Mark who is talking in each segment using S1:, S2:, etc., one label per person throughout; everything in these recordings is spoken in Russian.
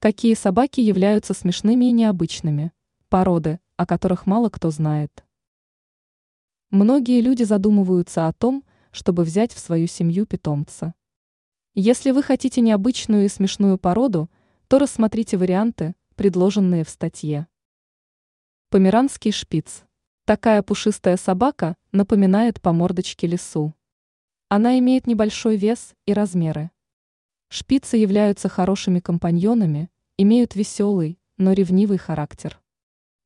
S1: Какие собаки являются смешными и необычными? Породы, о которых мало кто знает. Многие люди задумываются о том, чтобы взять в свою семью питомца. Если вы хотите необычную и смешную породу, то рассмотрите варианты, предложенные в статье. Померанский шпиц. Такая пушистая собака напоминает по мордочке лису. Она имеет небольшой вес и размеры. Шпицы являются хорошими компаньонами, имеют веселый, но ревнивый характер.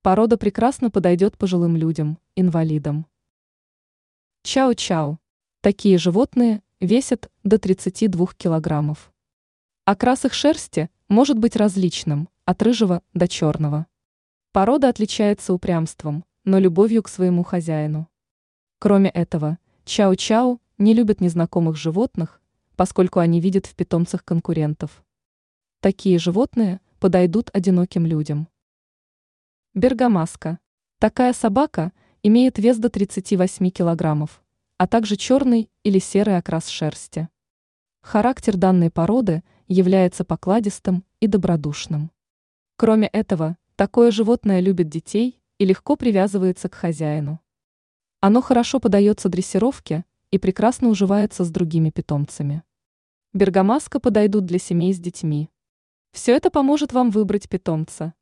S1: Порода прекрасно подойдет пожилым людям, инвалидам. Чао-чао. Такие животные весят до 32 килограммов. Окрас их шерсти может быть различным, от рыжего до черного. Порода отличается упрямством, но любовью к своему хозяину. Кроме этого, чао-чао не любят незнакомых животных, поскольку они видят в питомцах конкурентов. Такие животные подойдут одиноким людям. Бергамаска. Такая собака имеет вес до 38 килограммов, а также черный или серый окрас шерсти. Характер данной породы является покладистым и добродушным. Кроме этого, такое животное любит детей и легко привязывается к хозяину. Оно хорошо подается дрессировке и прекрасно уживается с другими питомцами. Бергамаска подойдут для семей с детьми. Все это поможет вам выбрать питомца.